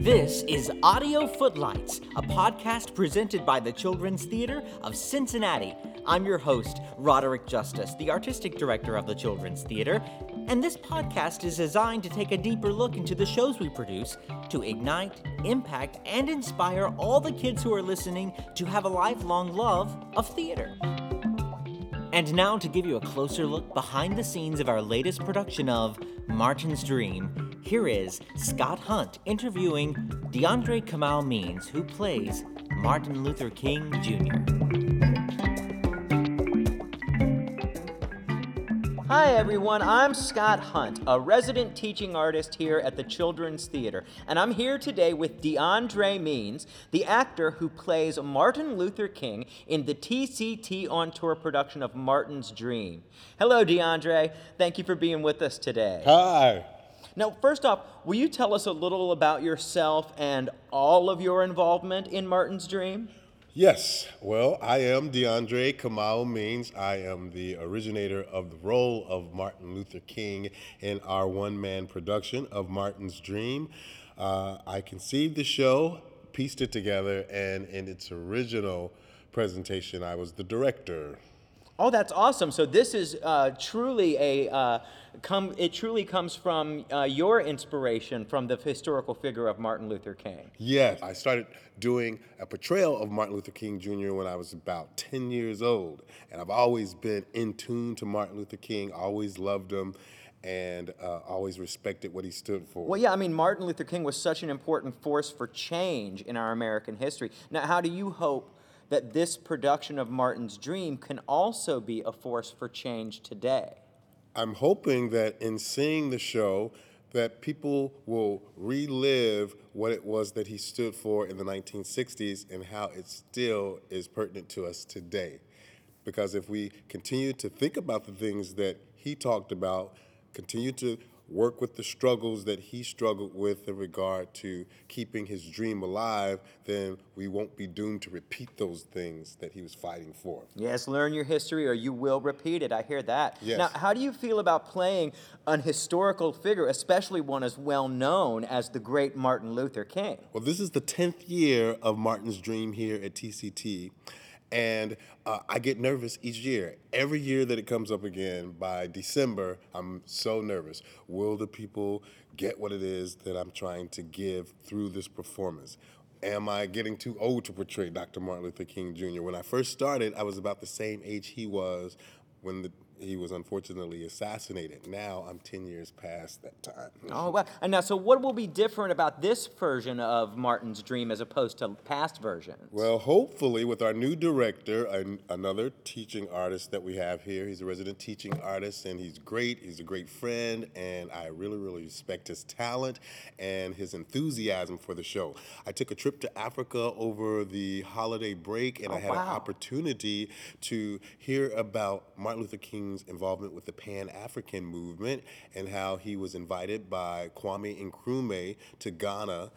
This is Audio Footlights, a podcast presented by the Children's Theater of Cincinnati. I'm your host, Roderick Justice, the artistic director of the Children's Theater, and this podcast is designed to take a deeper look into the shows we produce to ignite, impact, and inspire all the kids who are listening to have a lifelong love of theater. And now, to give you a closer look behind the scenes of our latest production of Martin's Dream, here is Scott Hunt interviewing DeAndre Kamal Means, who plays Martin Luther King Jr. Hi everyone, I'm Scott Hunt, a resident teaching artist here at the Children's Theater, and I'm here today with DeAndre Means, the actor who plays Martin Luther King in the TCT on tour production of Martin's Dream. Hello, DeAndre. Thank you for being with us today. Hi. Now, first off, will you tell us a little about yourself and all of your involvement in Martin's Dream? Yes, well, I am DeAndre Kamal Means. I am the originator of the role of Martin Luther King in our one man production of Martin's Dream. Uh, I conceived the show, pieced it together, and in its original presentation, I was the director. Oh, that's awesome. So this is uh, truly a uh, come. It truly comes from uh, your inspiration from the historical figure of Martin Luther King. Yes, I started doing a portrayal of Martin Luther King Jr. when I was about 10 years old, and I've always been in tune to Martin Luther King. Always loved him. And uh, always respected what he stood for. Well, yeah, I mean, Martin Luther King was such an important force for change in our American history. Now, how do you hope that this production of Martin's Dream can also be a force for change today? I'm hoping that in seeing the show, that people will relive what it was that he stood for in the 1960s and how it still is pertinent to us today. Because if we continue to think about the things that he talked about, continue to work with the struggles that he struggled with in regard to keeping his dream alive, then we won't be doomed to repeat those things that he was fighting for. Yes, learn your history or you will repeat it. I hear that. Yes. Now, how do you feel about playing an historical figure, especially one as well known as the great Martin Luther King? Well, this is the 10th year of Martin's Dream here at TCT. And uh, I get nervous each year. Every year that it comes up again, by December, I'm so nervous. Will the people get what it is that I'm trying to give through this performance? Am I getting too old to portray Dr. Martin Luther King Jr.? When I first started, I was about the same age he was when the, he was unfortunately assassinated. Now I'm 10 years past that time. Oh, wow. And now, so what will be different about this version of Martin's Dream as opposed to past versions? Well, hopefully, with our new director, an, another teaching artist that we have here, he's a resident teaching artist and he's great. He's a great friend, and I really, really respect his talent and his enthusiasm for the show. I took a trip to Africa over the holiday break, and Oh, I had an opportunity to hear about Martin Luther Involvement with the Pan African movement and how he was invited by Kwame Nkrumah to Ghana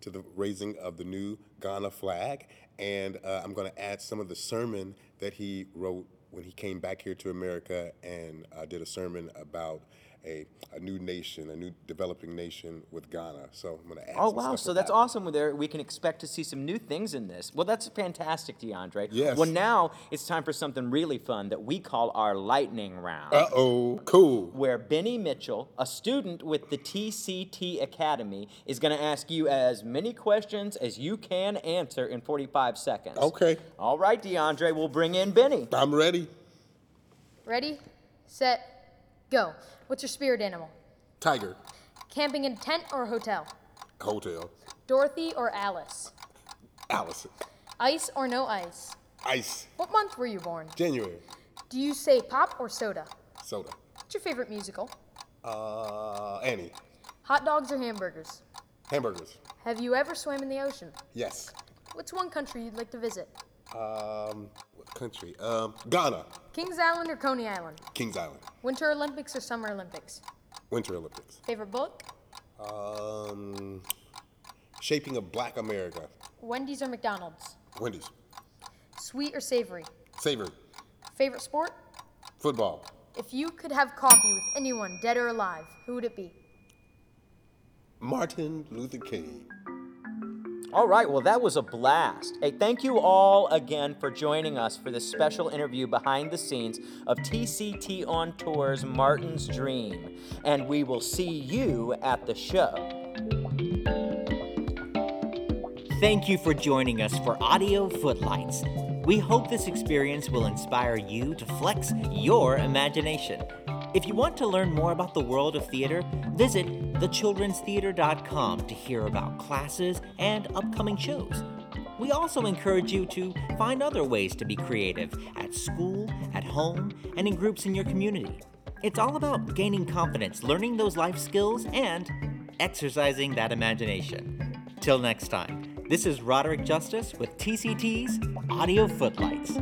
to the raising of the new Ghana flag. And uh, I'm going to add some of the sermon that he wrote when he came back here to America and uh, did a sermon about a, a new nation, a new developing nation with Ghana. So I'm going to add Oh some wow! stuff So that's that. awesome. There, we can expect to see some new things in this. Well, that's fantastic, DeAndre. Yes. Well, now it's time for something really fun that we call our lightning round, Uh oh, cool. where Benny Mitchell, a student with the TCT Academy, is going to ask you as many questions as you can answer in 45 seconds. Okay, All right, DeAndre. We'll bring in Benny. I'm ready. Ready, set, go. What's your spirit animal? Tiger, Camping in a tent or a hotel? hotel, Dorothy or Alice? Allison, Ice or no ice? ice, What month were you born? January, Do you say pop or soda? soda, What's your favorite musical? uh, Annie, Hot dogs or hamburgers? hamburgers, Have you ever swam in the ocean? yes. What's one country you'd like to visit? Um, what country? Um, Ghana, Kings Island or Coney Island? Kings Island, Winter Olympics or Summer Olympics? Winter Olympics. Favorite book? Um, Shaping of Black America, Wendy's or McDonald's? Wendy's, Sweet or savory? Savory, Favorite sport? football, If you could have coffee with anyone, dead or alive, who would it be? Martin Luther King. All right, well, that was a blast. Hey, thank you all again for joining us for this special interview behind the scenes of TCT on Tour's Martin's Dream. And we will see you at the show. Thank you for joining us for Audio Footlights. We hope this experience will inspire you to flex your imagination. If you want to learn more about the world of theater, visit thechildrenstheater.com to hear about classes and upcoming shows. We also encourage you to find other ways to be creative at school, at home, and in groups in your community. It's all about gaining confidence, learning those life skills, and exercising that imagination. Till next time, this is Roderick Justice with TCT's Audio Footlights.